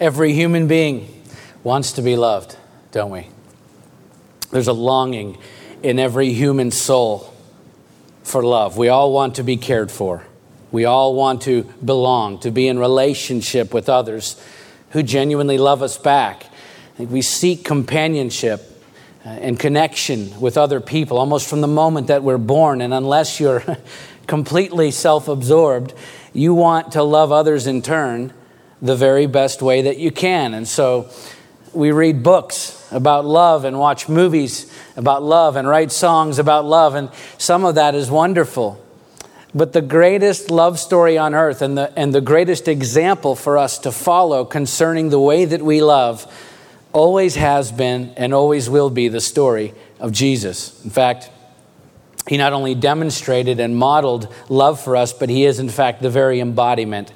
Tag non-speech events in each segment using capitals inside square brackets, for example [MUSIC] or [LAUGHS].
Every human being wants to be loved, don't we? There's a longing in every human soul for love. We all want to be cared for. We all want to belong, to be in relationship with others who genuinely love us back. We seek companionship uh, and connection with other people almost from the moment that we're born. And unless you're [LAUGHS] completely self absorbed, you want to love others in turn the very best way that you can. And so we read books about love and watch movies about love and write songs about love, and some of that is wonderful. But the greatest love story on earth and the, and the greatest example for us to follow concerning the way that we love always has been and always will be the story of Jesus. In fact, he not only demonstrated and modeled love for us, but he is, in fact, the very embodiment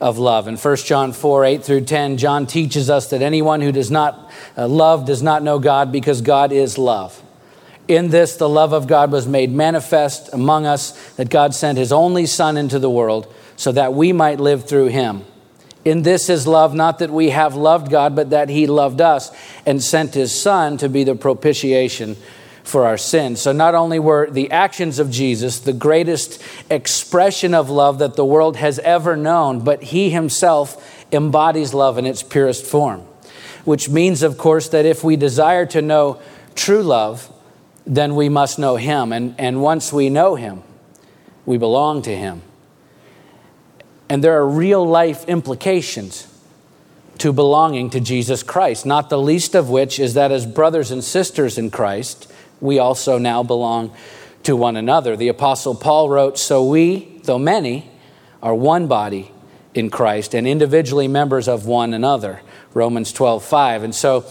of love. In 1 John 4 8 through 10, John teaches us that anyone who does not uh, love does not know God because God is love. In this, the love of God was made manifest among us, that God sent his only Son into the world so that we might live through him. In this is love, not that we have loved God, but that he loved us and sent his Son to be the propitiation for our sins. So, not only were the actions of Jesus the greatest expression of love that the world has ever known, but he himself embodies love in its purest form. Which means, of course, that if we desire to know true love, then we must know him. And, and once we know him, we belong to him. And there are real life implications to belonging to Jesus Christ, not the least of which is that as brothers and sisters in Christ, we also now belong to one another. The Apostle Paul wrote, So we, though many, are one body in Christ and individually members of one another. Romans 12, 5. And so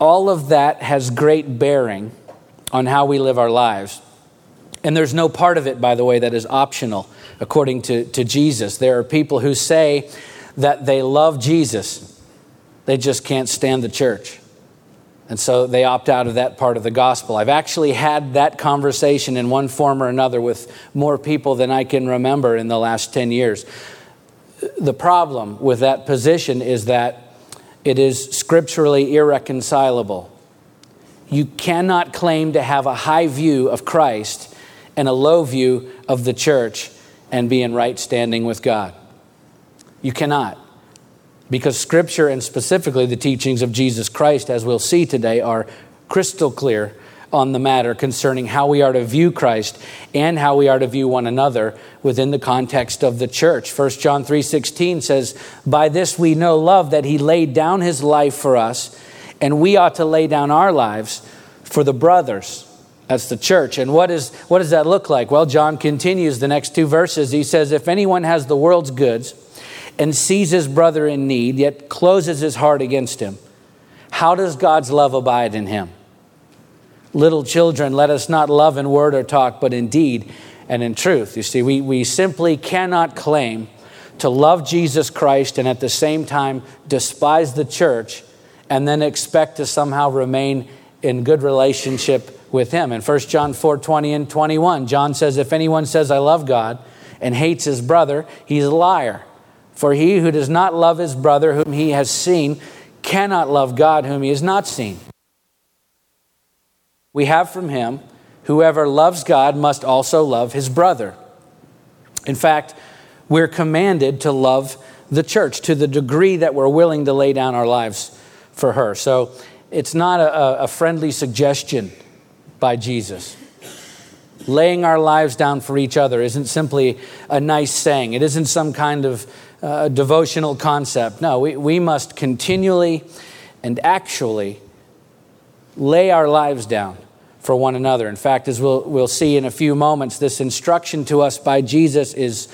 all of that has great bearing on how we live our lives. And there's no part of it, by the way, that is optional, according to, to Jesus. There are people who say that they love Jesus, they just can't stand the church. And so they opt out of that part of the gospel. I've actually had that conversation in one form or another with more people than I can remember in the last 10 years. The problem with that position is that it is scripturally irreconcilable. You cannot claim to have a high view of Christ and a low view of the church and be in right standing with God. You cannot because Scripture and specifically the teachings of Jesus Christ, as we'll see today, are crystal clear on the matter concerning how we are to view Christ and how we are to view one another within the context of the church. 1 John 3:16 says, "By this we know love that he laid down his life for us, and we ought to lay down our lives for the brothers." That's the church. And what, is, what does that look like? Well, John continues the next two verses. He says, If anyone has the world's goods and sees his brother in need, yet closes his heart against him, how does God's love abide in him? Little children, let us not love in word or talk, but in deed and in truth. You see, we, we simply cannot claim to love Jesus Christ and at the same time despise the church and then expect to somehow remain in good relationship with him. In 1 John 4 20 and 21, John says, If anyone says, I love God and hates his brother, he's a liar. For he who does not love his brother whom he has seen cannot love God whom he has not seen. We have from him, whoever loves God must also love his brother. In fact, we're commanded to love the church to the degree that we're willing to lay down our lives for her. So it's not a, a friendly suggestion by Jesus. Laying our lives down for each other isn't simply a nice saying, it isn't some kind of uh, devotional concept. No, we, we must continually and actually lay our lives down for one another. In fact, as we'll, we'll see in a few moments, this instruction to us by Jesus is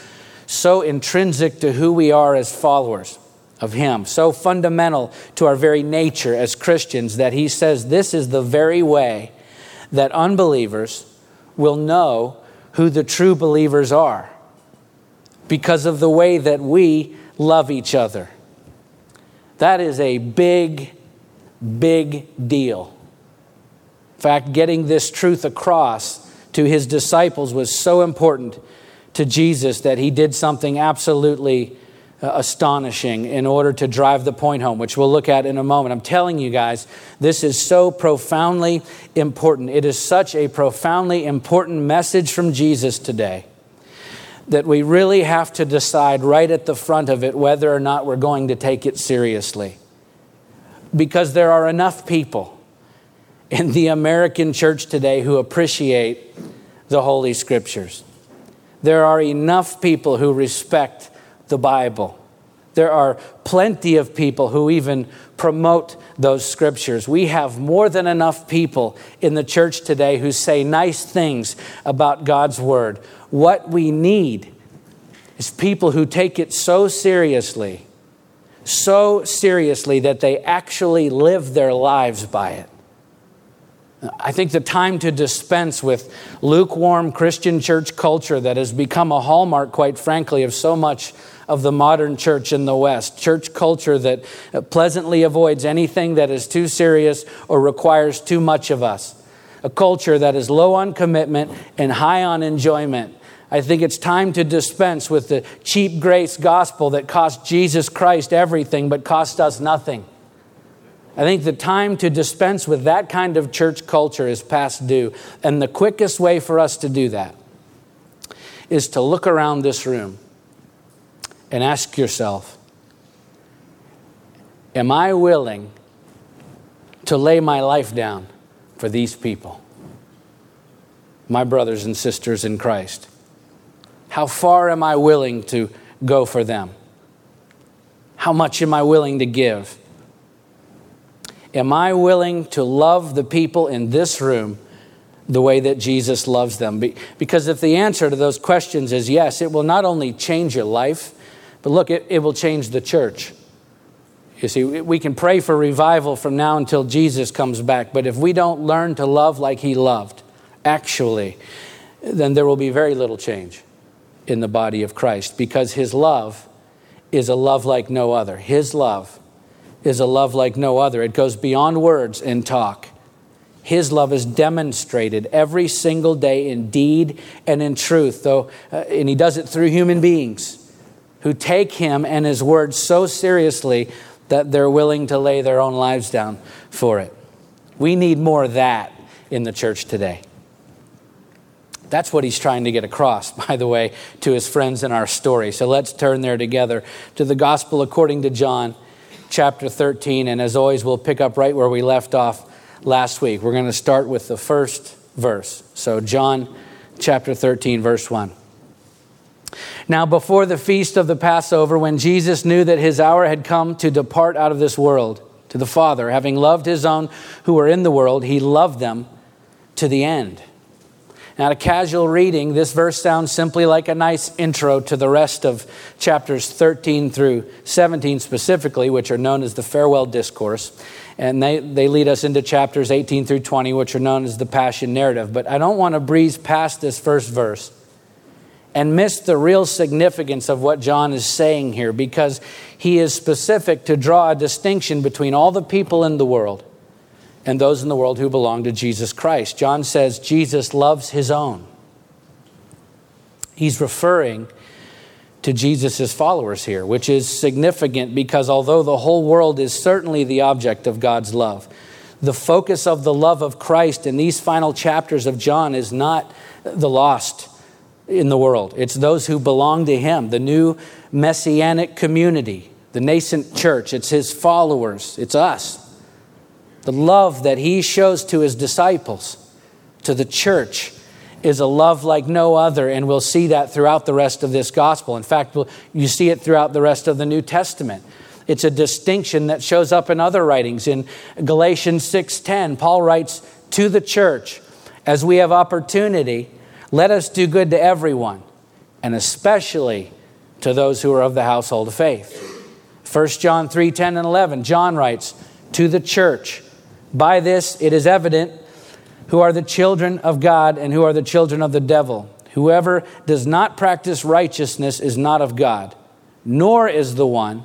so intrinsic to who we are as followers of Him, so fundamental to our very nature as Christians that He says this is the very way that unbelievers will know who the true believers are because of the way that we love each other. That is a big, big deal. In fact, getting this truth across to his disciples was so important to Jesus that he did something absolutely uh, astonishing in order to drive the point home, which we'll look at in a moment. I'm telling you guys, this is so profoundly important. It is such a profoundly important message from Jesus today that we really have to decide right at the front of it whether or not we're going to take it seriously. Because there are enough people in the American church today who appreciate the Holy Scriptures. There are enough people who respect the Bible. There are plenty of people who even promote those scriptures. We have more than enough people in the church today who say nice things about God's Word. What we need is people who take it so seriously, so seriously that they actually live their lives by it. I think the time to dispense with lukewarm Christian church culture that has become a hallmark, quite frankly, of so much of the modern church in the West. Church culture that pleasantly avoids anything that is too serious or requires too much of us. A culture that is low on commitment and high on enjoyment. I think it's time to dispense with the cheap grace gospel that cost Jesus Christ everything but cost us nothing. I think the time to dispense with that kind of church culture is past due. And the quickest way for us to do that is to look around this room and ask yourself Am I willing to lay my life down for these people, my brothers and sisters in Christ? How far am I willing to go for them? How much am I willing to give? Am I willing to love the people in this room the way that Jesus loves them? Because if the answer to those questions is yes, it will not only change your life, but look, it, it will change the church. You see, we can pray for revival from now until Jesus comes back, but if we don't learn to love like he loved, actually, then there will be very little change in the body of Christ because his love is a love like no other. His love is a love like no other. It goes beyond words and talk. His love is demonstrated every single day in deed and in truth, though, uh, and he does it through human beings who take him and his word so seriously that they're willing to lay their own lives down for it. We need more of that in the church today. That's what he's trying to get across, [LAUGHS] by the way, to his friends in our story. So let's turn there together to the gospel according to John, chapter 13. And as always, we'll pick up right where we left off last week. We're going to start with the first verse. So, John chapter 13, verse 1. Now, before the feast of the Passover, when Jesus knew that his hour had come to depart out of this world to the Father, having loved his own who were in the world, he loved them to the end. Now, a casual reading, this verse sounds simply like a nice intro to the rest of chapters 13 through 17 specifically, which are known as the farewell discourse. And they, they lead us into chapters 18 through 20, which are known as the passion narrative. But I don't want to breeze past this first verse and miss the real significance of what John is saying here because he is specific to draw a distinction between all the people in the world and those in the world who belong to Jesus Christ. John says Jesus loves his own. He's referring to Jesus' followers here, which is significant because although the whole world is certainly the object of God's love, the focus of the love of Christ in these final chapters of John is not the lost in the world. It's those who belong to Him, the new messianic community, the nascent church. It's His followers, it's us. The love that He shows to His disciples, to the church, is a love like no other, and we'll see that throughout the rest of this gospel. In fact, you see it throughout the rest of the New Testament. It's a distinction that shows up in other writings. In Galatians 6:10, Paul writes to the church, as we have opportunity, let us do good to everyone, and especially to those who are of the household of faith. 1 John 3 10 and 11, John writes, To the church, by this it is evident who are the children of God and who are the children of the devil. Whoever does not practice righteousness is not of God, nor is the one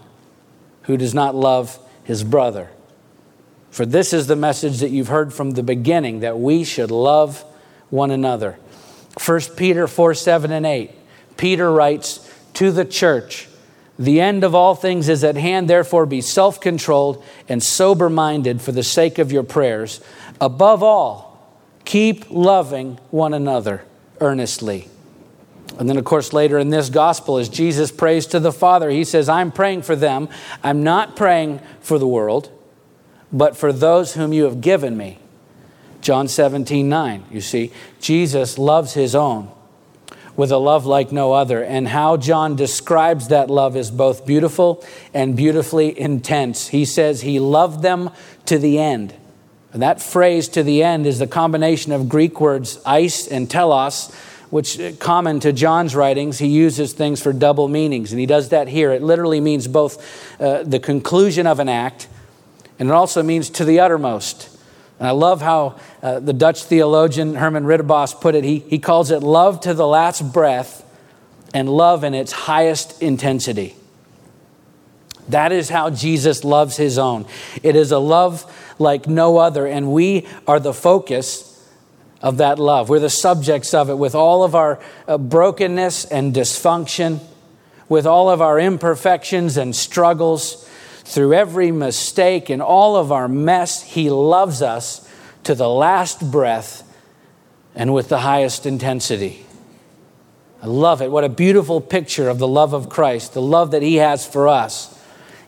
who does not love his brother. For this is the message that you've heard from the beginning that we should love one another. 1 Peter 4 7 and 8. Peter writes to the church, The end of all things is at hand, therefore be self controlled and sober minded for the sake of your prayers. Above all, keep loving one another earnestly. And then, of course, later in this gospel, as Jesus prays to the Father, he says, I'm praying for them. I'm not praying for the world, but for those whom you have given me. John 17, 9. You see, Jesus loves his own with a love like no other. And how John describes that love is both beautiful and beautifully intense. He says he loved them to the end. And that phrase to the end is the combination of Greek words eis and telos, which uh, common to John's writings, he uses things for double meanings. And he does that here. It literally means both uh, the conclusion of an act and it also means to the uttermost. And I love how uh, the Dutch theologian Herman Ridderbos put it. He, he calls it love to the last breath and love in its highest intensity. That is how Jesus loves his own. It is a love like no other, and we are the focus of that love. We're the subjects of it with all of our uh, brokenness and dysfunction, with all of our imperfections and struggles through every mistake and all of our mess, He loves us to the last breath and with the highest intensity. I love it. What a beautiful picture of the love of Christ, the love that He has for us.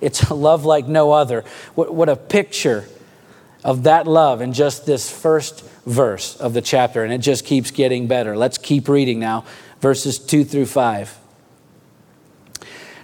It's a [LAUGHS] love like no other. What, what a picture of that love in just this first verse of the chapter, and it just keeps getting better. Let's keep reading now, verses 2 through 5.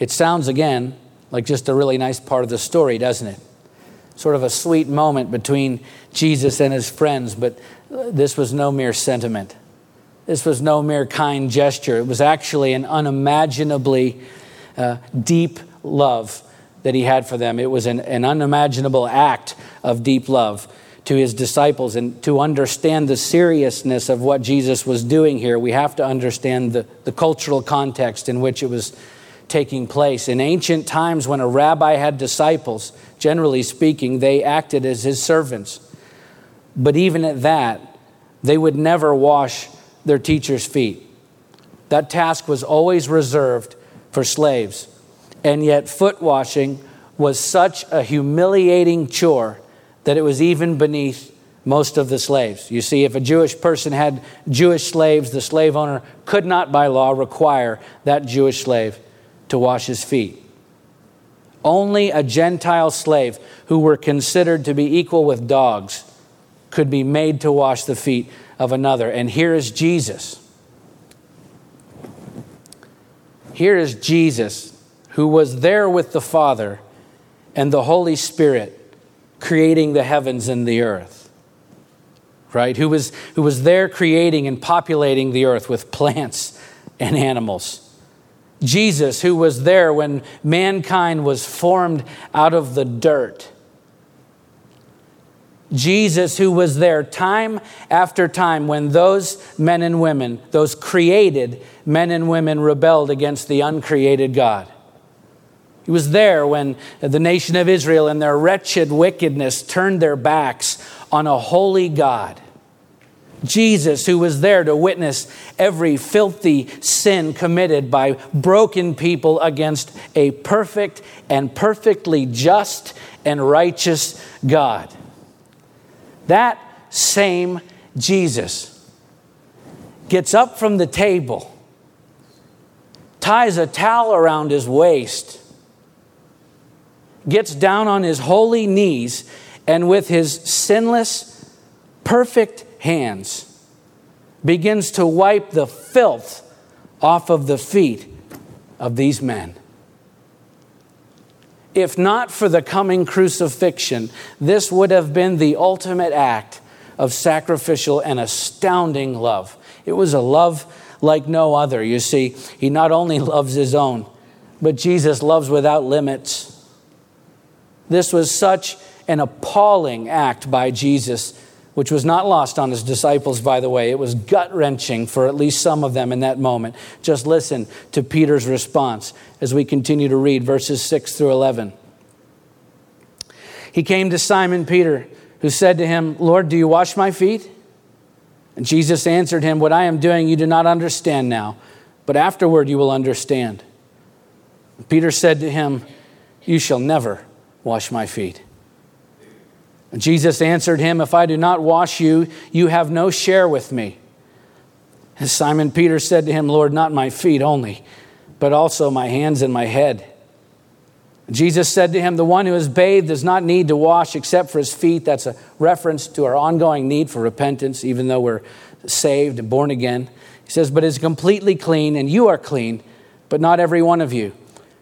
it sounds again like just a really nice part of the story, doesn't it? Sort of a sweet moment between Jesus and his friends, but this was no mere sentiment. This was no mere kind gesture. It was actually an unimaginably uh, deep love that he had for them. It was an, an unimaginable act of deep love to his disciples. And to understand the seriousness of what Jesus was doing here, we have to understand the, the cultural context in which it was taking place. In ancient times, when a rabbi had disciples, generally speaking, they acted as his servants. But even at that, they would never wash their teacher's feet. That task was always reserved for slaves. And yet, foot washing was such a humiliating chore that it was even beneath most of the slaves. You see, if a Jewish person had Jewish slaves, the slave owner could not by law require that Jewish slave to wash his feet. Only a Gentile slave who were considered to be equal with dogs could be made to wash the feet of another. And here is Jesus. Here is Jesus who was there with the Father and the Holy Spirit creating the heavens and the earth. Right? Who was, who was there creating and populating the earth with [LAUGHS] plants and animals. Jesus, who was there when mankind was formed out of the dirt. Jesus, who was there time after time when those men and women, those created men and women, rebelled against the uncreated God. He was there when the nation of Israel, in their wretched wickedness, turned their backs on a holy God. Jesus, who was there to witness every filthy sin committed by broken people against a perfect and perfectly just and righteous God. That same Jesus gets up from the table, ties a towel around his waist, gets down on his holy knees, and with his sinless, perfect hands begins to wipe the filth off of the feet of these men. If not for the coming crucifixion, this would have been the ultimate act of sacrificial and astounding love. It was a love like no other. You see, he not only loves his own, but Jesus loves without limits. This was such an appalling act by Jesus, which was not lost on his disciples, by the way. It was gut wrenching for at least some of them in that moment. Just listen to Peter's response as we continue to read verses 6 through 11. He came to Simon Peter, who said to him, Lord, do you wash my feet? And Jesus answered him, What I am doing you do not understand now, but afterward you will understand. Peter said to him, You shall never wash my feet. Jesus answered him, If I do not wash you, you have no share with me. And Simon Peter said to him, Lord, not my feet only, but also my hands and my head. Jesus said to him, The one who is bathed does not need to wash except for his feet. That's a reference to our ongoing need for repentance, even though we're saved and born again. He says, But is completely clean, and you are clean, but not every one of you.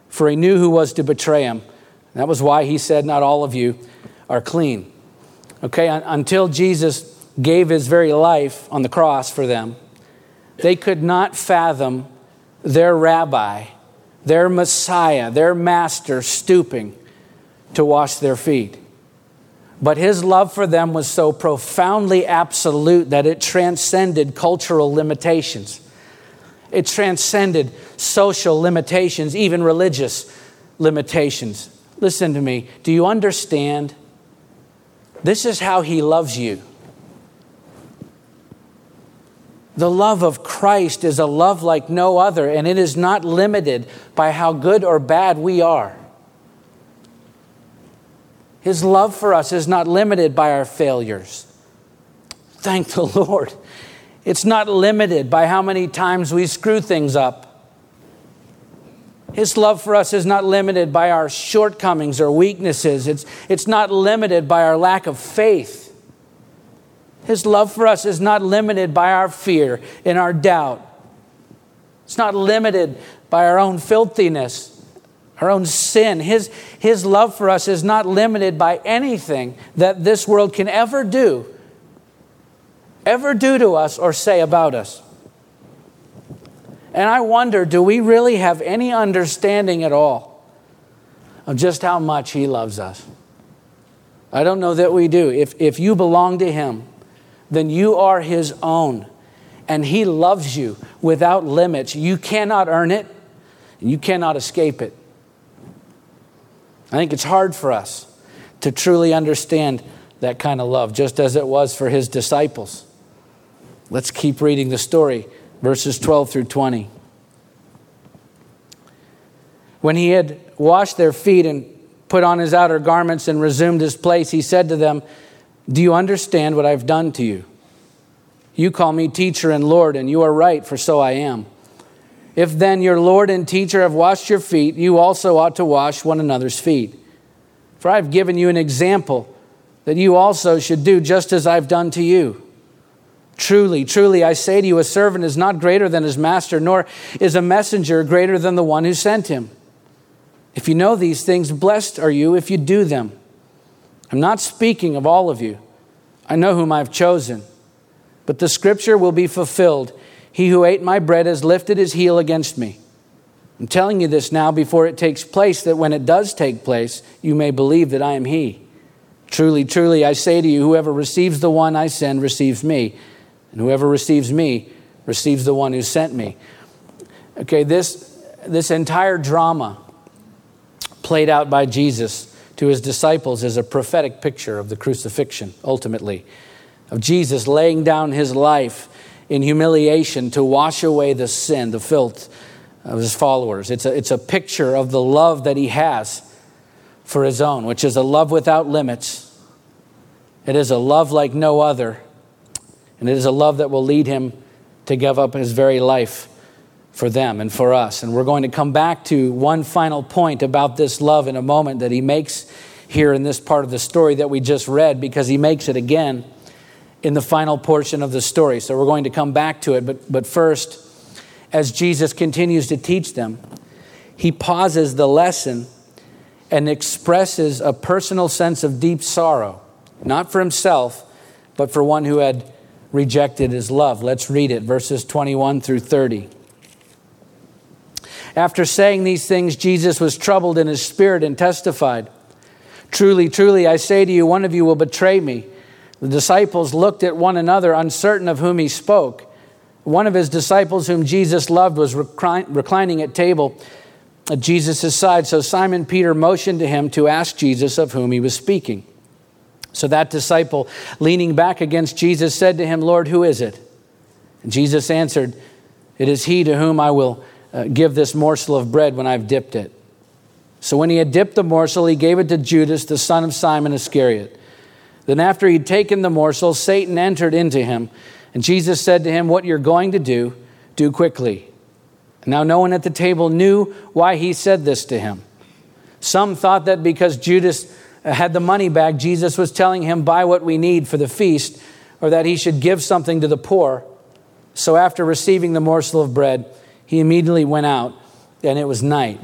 For he knew who was to betray him. That was why he said, Not all of you are clean. Okay, until Jesus gave his very life on the cross for them, they could not fathom their rabbi their Messiah, their master, stooping to wash their feet. But his love for them was so profoundly absolute that it transcended cultural limitations. It transcended social limitations, even religious limitations. Listen to me. Do you understand? This is how he loves you. The love of Christ is a love like no other, and it is not limited by how good or bad we are. His love for us is not limited by our failures. Thank the [LAUGHS] Lord. It's not limited by how many times we screw things up. His love for us is not limited by our shortcomings or weaknesses. It's, it's not limited by our lack of faith. His love for us is not limited by our fear and our doubt. It's not limited by our own filthiness, our own sin. His, his love for us is not limited by anything that this world can ever do, ever do to us or say about us. And I wonder do we really have any understanding at all of just how much He loves us? I don't know that we do. If, if you belong to Him, then you are His own. And He loves you without limits. You cannot earn it, and you cannot escape it. I think it's hard for us to truly understand that kind of love, just as it was for His disciples. Let's keep reading the story, verses 12 through 20. When he had washed their feet and put on his outer garments and resumed his place, he said to them, do you understand what I've done to you? You call me teacher and Lord, and you are right, for so I am. If then your Lord and teacher have washed your feet, you also ought to wash one another's feet. For I have given you an example that you also should do just as I've done to you. Truly, truly, I say to you, a servant is not greater than his master, nor is a messenger greater than the one who sent him. If you know these things, blessed are you if you do them. I'm not speaking of all of you. I know whom I've chosen. But the scripture will be fulfilled. He who ate my bread has lifted his heel against me. I'm telling you this now before it takes place, that when it does take place, you may believe that I am he. Truly, truly, I say to you, whoever receives the one I send receives me, and whoever receives me receives the one who sent me. Okay, this, this entire drama played out by Jesus to his disciples is a prophetic picture of the crucifixion, ultimately, of Jesus laying down his life in humiliation to wash away the sin, the filth of his followers. It's a, it's a picture of the love that he has for his own, which is a love without limits. It is a love like no other, and it is a love that will lead him to give up his very life for them and for us. And we're going to come back to one final point about this love in a moment that he makes here in this part of the story that we just read because he makes it again in the final portion of the story. So we're going to come back to it. But, but first, as Jesus continues to teach them, he pauses the lesson and expresses a personal sense of deep sorrow, not for himself, but for one who had rejected his love. Let's read it, verses 21 through 30. After saying these things, Jesus was troubled in his spirit and testified, Truly, truly, I say to you, one of you will betray me. The disciples looked at one another, uncertain of whom he spoke. One of his disciples, whom Jesus loved, was reclining at table at Jesus' side. So Simon Peter motioned to him to ask Jesus of whom he was speaking. So that disciple, leaning back against Jesus, said to him, Lord, who is it? And Jesus answered, It is he to whom I will uh, give this morsel of bread when I've dipped it. So when he had dipped the morsel, he gave it to Judas, the son of Simon Iscariot. Then, after he'd taken the morsel, Satan entered into him. And Jesus said to him, What you're going to do, do quickly. Now, no one at the table knew why he said this to him. Some thought that because Judas had the money bag, Jesus was telling him, Buy what we need for the feast, or that he should give something to the poor. So, after receiving the morsel of bread, he immediately went out, and it was night.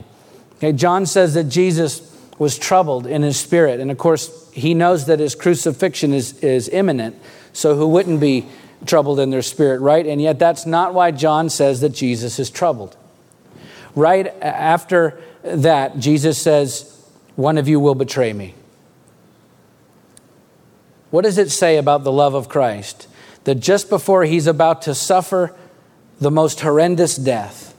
Okay, John says that Jesus was troubled in his spirit. And of course, he knows that his crucifixion is, is imminent. So, who wouldn't be troubled in their spirit, right? And yet, that's not why John says that Jesus is troubled. Right after that, Jesus says, One of you will betray me. What does it say about the love of Christ? That just before he's about to suffer the most horrendous death,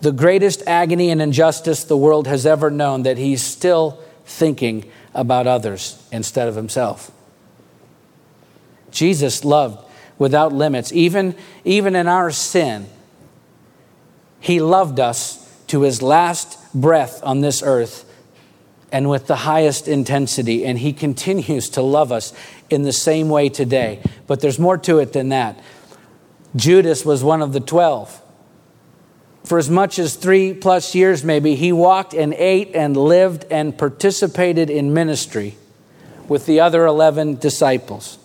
the greatest agony and injustice the world has ever known, that he's still thinking about others instead of himself. Jesus loved without limits, even, even in our sin. He loved us to his last breath on this earth and with the highest intensity, and he continues to love us in the same way today. But there's more to it than that. Judas was one of the twelve for as much as three plus years, maybe, he walked and ate and lived and participated in ministry with the other 11 disciples.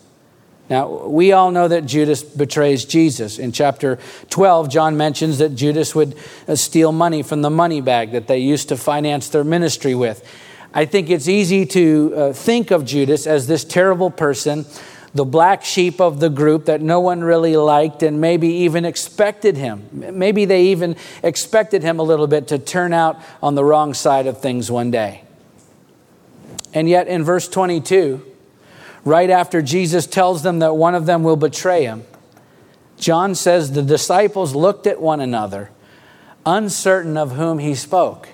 Now, we all know that Judas betrays Jesus. In chapter 12, John mentions that Judas would uh, steal money from the money bag that they used to finance their ministry with. I think it's easy to uh, think of Judas as this terrible person the black sheep of the group that no one really liked and maybe even expected him. Maybe they even expected him a little bit to turn out on the wrong side of things one day. And yet, in verse 22, right after Jesus tells them that one of them will betray him, John says the disciples looked at one another, uncertain of whom he spoke.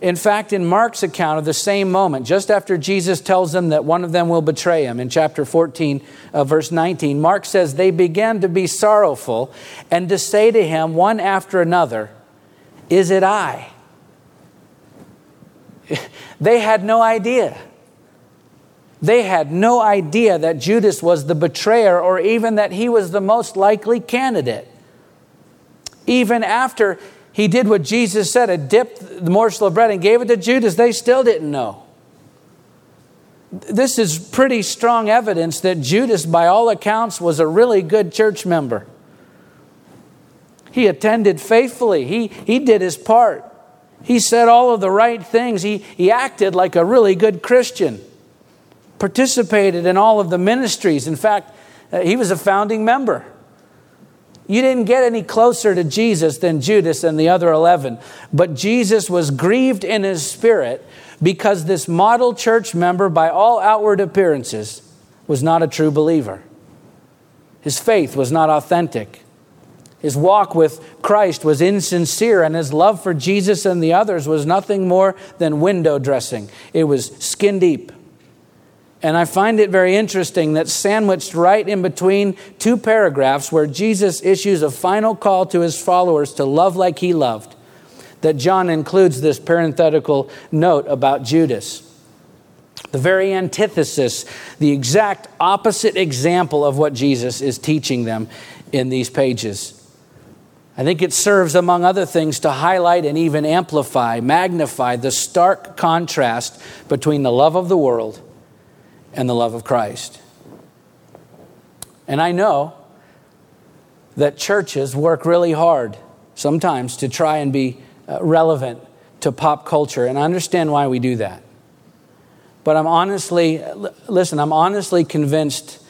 In fact, in Mark's account of the same moment, just after Jesus tells them that one of them will betray him, in chapter 14, uh, verse 19, Mark says, They began to be sorrowful and to say to him one after another, Is it I? [LAUGHS] they had no idea. They had no idea that Judas was the betrayer or even that he was the most likely candidate. Even after he did what Jesus said, and dipped the morsel of bread and gave it to Judas. They still didn't know. This is pretty strong evidence that Judas, by all accounts, was a really good church member. He attended faithfully, he, he did his part. He said all of the right things. He, he acted like a really good Christian, participated in all of the ministries. In fact, uh, he was a founding member. You didn't get any closer to Jesus than Judas and the other 11. But Jesus was grieved in his spirit because this model church member, by all outward appearances, was not a true believer. His faith was not authentic. His walk with Christ was insincere, and his love for Jesus and the others was nothing more than window dressing. It was skin deep. And I find it very interesting that sandwiched right in between two paragraphs where Jesus issues a final call to his followers to love like he loved, that John includes this parenthetical note about Judas. The very antithesis, the exact opposite example of what Jesus is teaching them in these pages. I think it serves, among other things, to highlight and even amplify, magnify the stark contrast between the love of the world and the love of Christ. And I know that churches work really hard sometimes to try and be uh, relevant to pop culture, and I understand why we do that. But I'm honestly, listen, I'm honestly convinced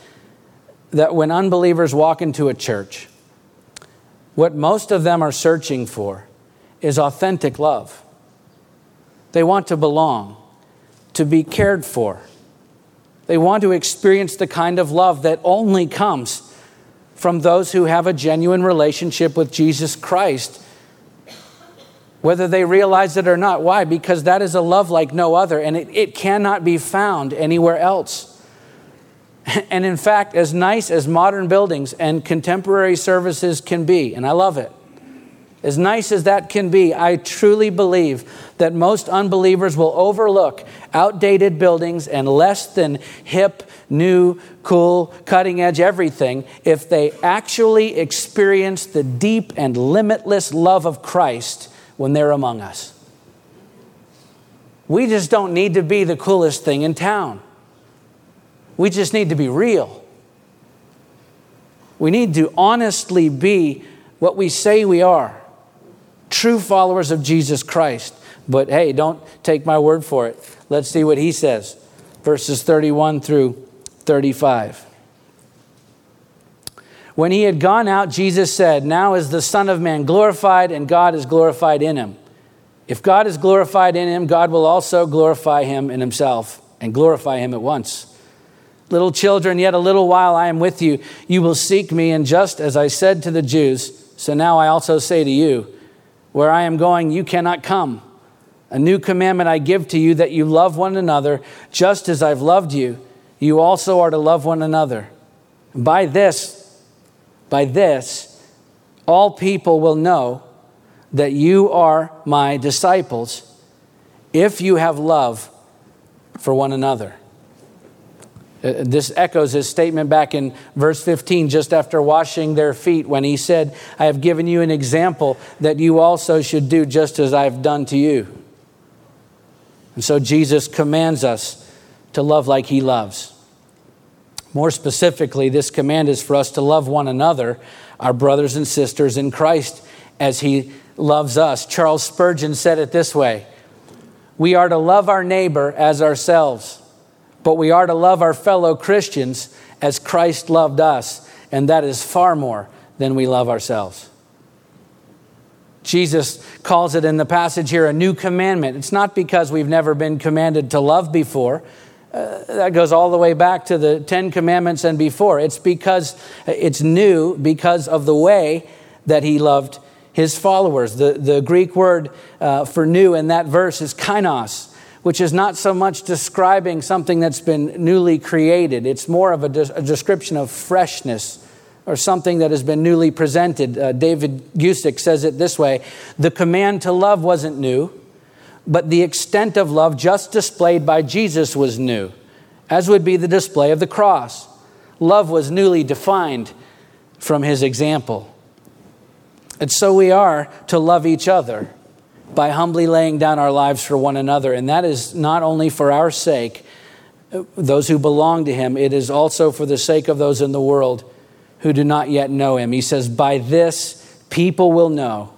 that when unbelievers walk into a church, what most of them are searching for is authentic love. They want to belong, to be cared for. They want to experience the kind of love that only comes from those who have a genuine relationship with Jesus Christ, whether they realize it or not. Why? Because that is a love like no other, and it, it cannot be found anywhere else. [LAUGHS] And in fact, as nice as modern buildings and contemporary services can be, and I love it, as nice as that can be, I truly believe that most unbelievers will overlook outdated buildings and less than hip, new, cool, cutting edge everything if they actually experience the deep and limitless love of Christ when they're among us. We just don't need to be the coolest thing in town. We just need to be real. We need to honestly be what we say we are true followers of Jesus Christ. But hey, don't take my word for it. Let's see what he says. Verses 31 through 35. When he had gone out, Jesus said, Now is the Son of Man glorified, and God is glorified in him. If God is glorified in him, God will also glorify him in himself and glorify him at once. Little children, yet a little while I am with you. You will seek me, and just as I said to the Jews, so now I also say to you, where I am going, you cannot come. A new commandment I give to you that you love one another, just as I've loved you. You also are to love one another. By this, by this, all people will know that you are my disciples if you have love for one another. Uh, this echoes his statement back in verse 15, just after washing their feet, when he said, I have given you an example that you also should do just as I've done to you. And so Jesus commands us to love like he loves. More specifically, this command is for us to love one another, our brothers and sisters in Christ, as he loves us. Charles Spurgeon said it this way We are to love our neighbor as ourselves but we are to love our fellow Christians as Christ loved us, and that is far more than we love ourselves. Jesus calls it in the passage here a new commandment. It's not because we've never been commanded to love before. Uh, that goes all the way back to the Ten Commandments and before. It's because it's new because of the way that he loved his followers. The, the Greek word uh, for new in that verse is kainos which is not so much describing something that's been newly created. It's more of a, de- a description of freshness or something that has been newly presented. Uh, David Guzik says it this way The command to love wasn't new, but the extent of love just displayed by Jesus was new, as would be the display of the cross. Love was newly defined from his example. And so we are to love each other by humbly laying down our lives for one another. And that is not only for our sake, those who belong to Him, it is also for the sake of those in the world who do not yet know Him. He says, By this people will know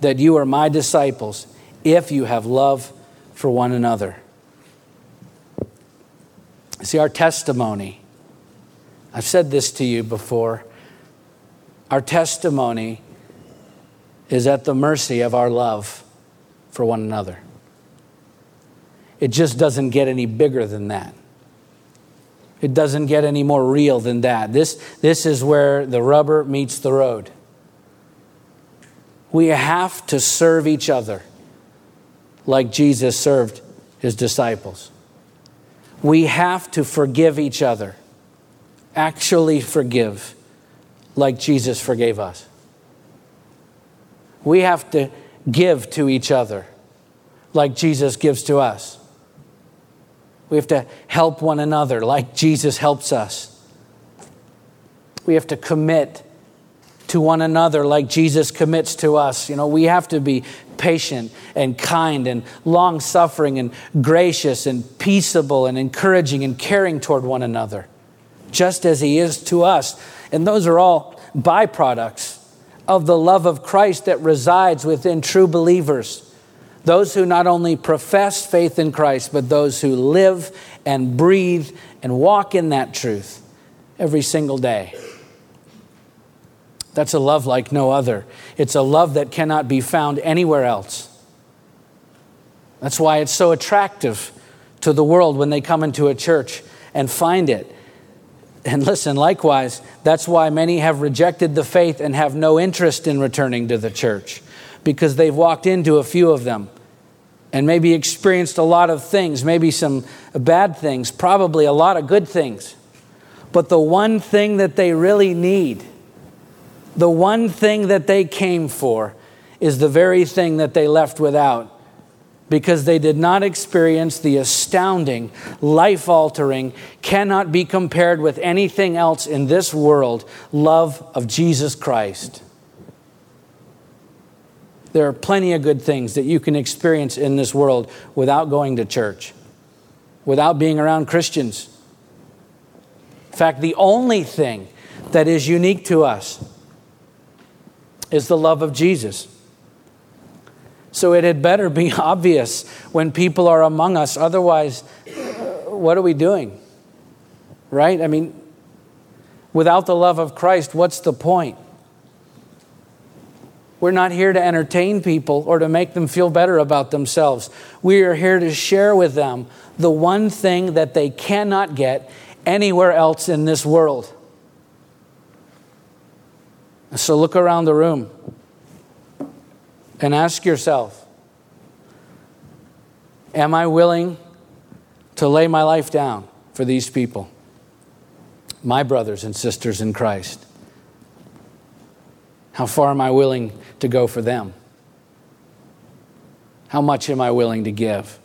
that you are my disciples if you have love for one another. See, our testimony, I've said this to you before, our testimony is at the mercy of our love for one another. It just doesn't get any bigger than that. It doesn't get any more real than that. This, this is where the rubber meets the road. We have to serve each other like Jesus served his disciples. We have to forgive each other, actually forgive like Jesus forgave us. We have to give to each other like Jesus gives to us. We have to help one another like Jesus helps us. We have to commit to one another like Jesus commits to us. You know, we have to be patient and kind and long suffering and gracious and peaceable and encouraging and caring toward one another, just as He is to us. And those are all byproducts of the love of Christ that resides within true believers. Those who not only profess faith in Christ, but those who live and breathe and walk in that truth every single day. That's a love like no other. It's a love that cannot be found anywhere else. That's why it's so attractive to the world when they come into a church and find it. And listen, likewise, that's why many have rejected the faith and have no interest in returning to the church because they've walked into a few of them and maybe experienced a lot of things, maybe some bad things, probably a lot of good things. But the one thing that they really need, the one thing that they came for, is the very thing that they left without because they did not experience the astounding, life altering, cannot be compared with anything else in this world love of Jesus Christ. There are plenty of good things that you can experience in this world without going to church, without being around Christians. In fact, the only thing that is unique to us is the love of Jesus. So it had better be [LAUGHS] obvious when people are among us. Otherwise, uh, what are we doing? Right? I mean, without the love of Christ, what's the point? We're not here to entertain people or to make them feel better about themselves. We are here to share with them the one thing that they cannot get anywhere else in this world. So look around the room and ask yourself Am I willing to lay my life down for these people, my brothers and sisters in Christ? How far am I willing to go for them? How much am I willing to give?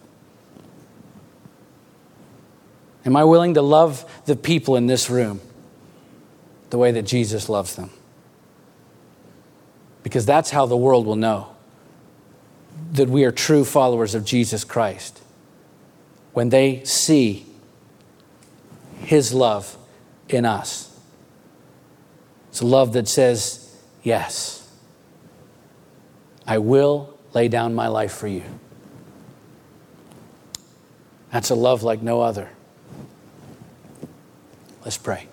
Am I willing to love the people in this room the way that Jesus loves them? Because that's how the world will know that we are true followers of Jesus Christ. When they see His love in us, it's a love that says, Yes, I will lay down my life for you. That's a love like no other. Let's pray.